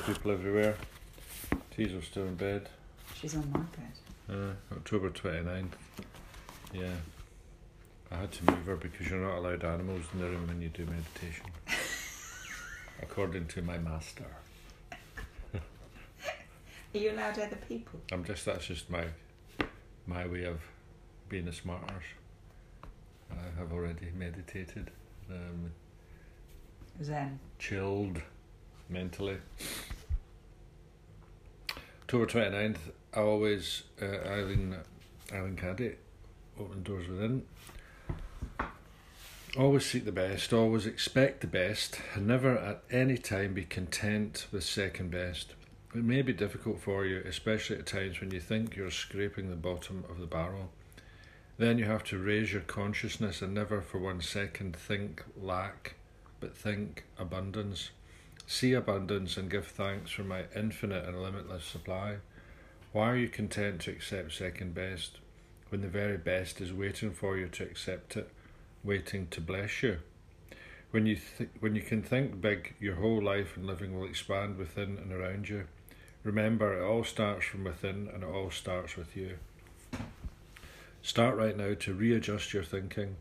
people everywhere. Teasel's still in bed. She's on my bed. Uh, October 29th. Yeah. I had to move her because you're not allowed animals in the room when you do meditation. According to my master. Are you allowed other people? I'm just that's just my my way of being a smart arse. I have already meditated, um, Zen. chilled mentally. October 29th, I always, uh, Eileen, Eileen Caddy, open doors within. Always seek the best, always expect the best, and never at any time be content with second best. It may be difficult for you, especially at times when you think you're scraping the bottom of the barrel. Then you have to raise your consciousness and never for one second think lack, but think abundance. See abundance and give thanks for my infinite and limitless supply. Why are you content to accept second best when the very best is waiting for you to accept it, waiting to bless you? When you th- when you can think big, your whole life and living will expand within and around you. Remember, it all starts from within and it all starts with you. Start right now to readjust your thinking.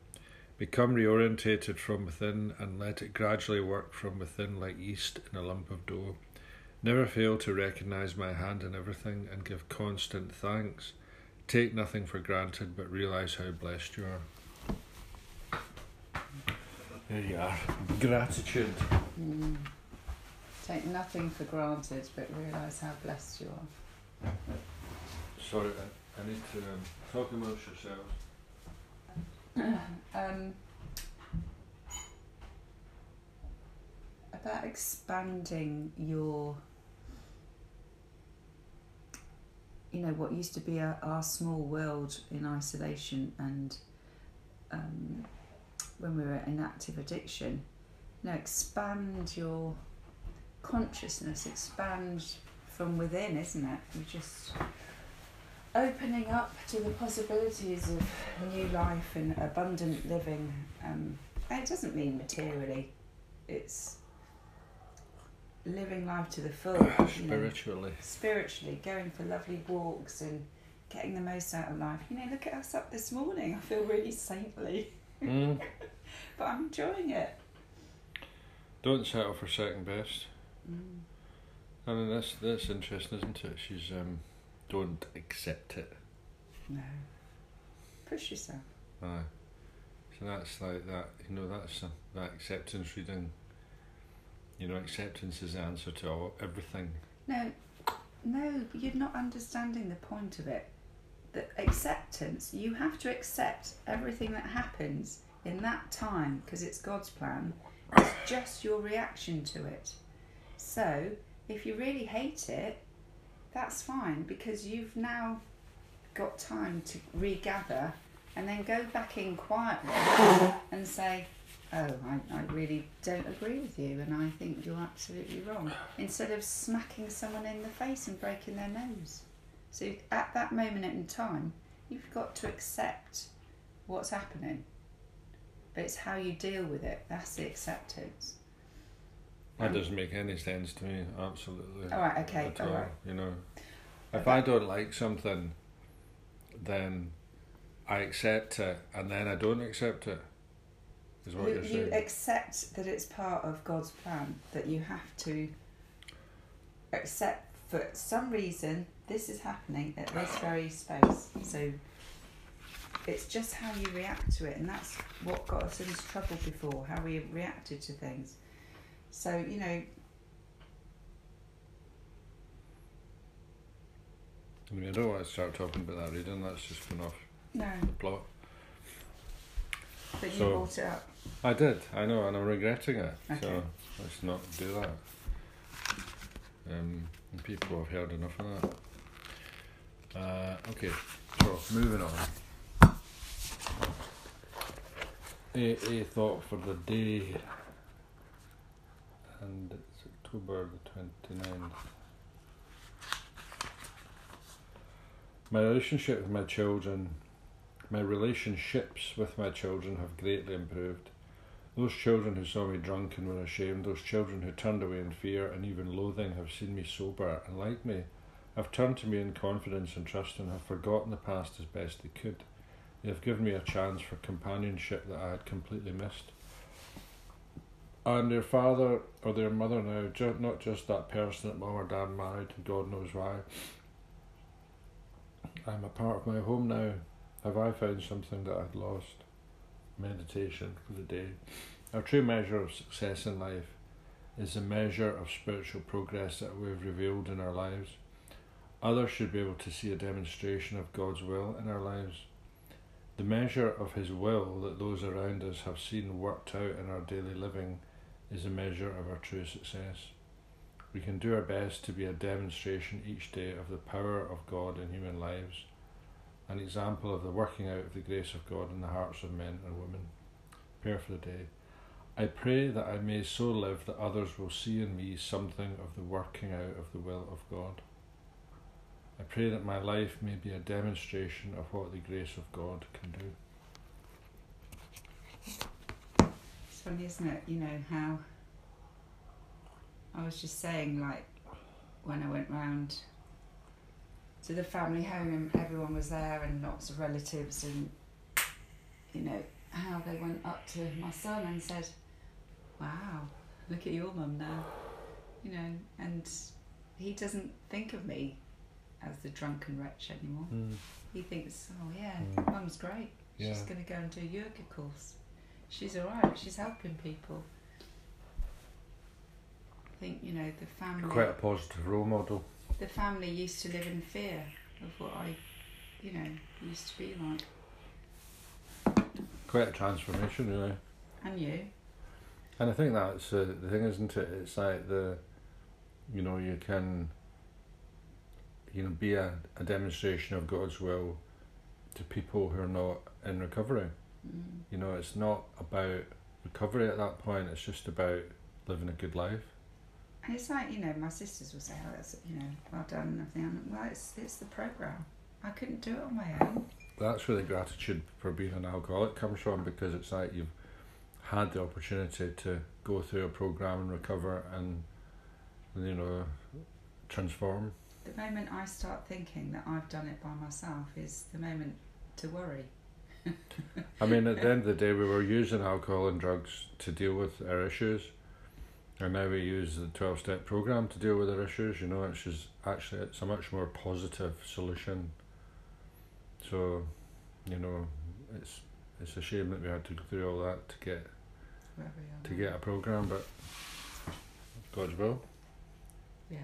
Become reorientated from within and let it gradually work from within like yeast in a lump of dough. Never fail to recognize my hand in everything and give constant thanks. Take nothing for granted but realize how blessed you are. There you are. Gratitude. Mm. Take nothing for granted, but realise how blessed you are. Sorry, I, I need to um, talk amongst yourselves. um, about expanding your, you know, what used to be a, our small world in isolation and um, when we were in active addiction. You know, expand your consciousness, expand from within, isn't it? You just opening up to the possibilities of new life and abundant living. Um, and it doesn't mean materially, it's living life to the full. you know, Spiritually. spiritually, going for lovely walks and getting the most out of life. You know, look at us up this morning. I feel really saintly, Mm. but I'm enjoying it. Don't settle for second best. Mm. I mean, that's that's interesting, isn't it? She's um, don't accept it. No. Push yourself. Aye. So that's like that. You know, that's uh, that acceptance reading. You know, acceptance is the answer to all everything. No, no, you're not understanding the point of it. The acceptance, you have to accept everything that happens in that time because it's God's plan. It's just your reaction to it. So, if you really hate it, that's fine because you've now got time to regather and then go back in quietly and say, Oh, I, I really don't agree with you and I think you're absolutely wrong. Instead of smacking someone in the face and breaking their nose. So at that moment in time, you've got to accept what's happening. But it's how you deal with it. That's the acceptance. That doesn't make any sense to me. Absolutely. All right, okay, At all all. right. You know, if Okay. I don't like something, then I accept it, and then I don't accept it. Is what You, you're you accept that it's part of God's plan, that you have to accept for some reason this is happening at this very space. So it's just how you react to it, and that's what got us into trouble before, how we reacted to things. So, you know, I mean, I don't want to start talking about that reading. That's just going off no, the plot. but you So- brought it up. I did. I know, and I'm regretting it. Okay. So let's not do that. Um, and people have heard enough of that. Uh, okay, so moving on. A, a thought for the day, it's October the 29th. My relationship with my children, my relationships with my children have greatly improved. Those children who saw me drunk and were ashamed, those children who turned away in fear and even loathing, have seen me sober and like me, have turned to me in confidence and trust and have forgotten the past as best they could. They have given me a chance for companionship that I had completely missed. And their father or their mother now, ju- not just that person that mum or dad married, and God knows why. I'm a part of my home now. Have I found something that I'd lost? Meditation for the day. Our true measure of success in life is the measure of spiritual progress that we've revealed in our lives. Others should be able to see a demonstration of God's will in our lives. The measure of His will that those around us have seen worked out in our daily living is a measure of our true success. We can do our best to be a demonstration each day of the power of God in human lives, an example of the working out of the grace of God in the hearts of men and women. Prayer for the day. I pray that I may so live that others will see in me something of the working out of the will of God. I pray that my life may be a demonstration of what the grace of God can do. It's funny, isn't it? You know how I was just saying, like when I went round to the family home and everyone was there and lots of relatives and you know how they went up to my son and said, "Wow, look at your mum now," you know, and he doesn't think of me as the drunken wretch anymore. Mm. He thinks, "Oh yeah, Mm. mum's great. She's going to go and do a yoga course. She's all right. She's helping people." I think you know the family. Quite a positive role model. The family used to live in fear of what I, you know, used to be like. Quite a transformation, really. And you, And I think that's uh, the thing, isn't it? It's like the, you know, you can, you know, be a, a demonstration of God's will to people who are not in recovery. Mm, You know, it's not about recovery at that point. It's just about living a good life. and it's like you know, my sisters will say, "Oh, that's you know, well done," and everything. I'm well, it's it's the program. I couldn't do it on my own. That's where the gratitude for being an alcoholic comes from because it's like you've had the opportunity to go through a program and recover and, you know, transform. The moment I start thinking that I've done it by myself is the moment to worry. I mean, at the end of the day, we were using alcohol and drugs to deal with our issues, and now we use the twelve step program to deal with our issues. You know, it's just actually it's a much more positive solution. So, you know, it's it's a shame that we had to go through all that to get Where we are. to get a program, but God's will. Yeah.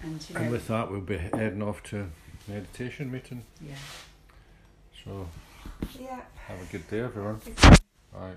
And you know, And with that, we'll be heading off to meditation meeting. yeah. So Yeah. have a good day, everyone. Bye.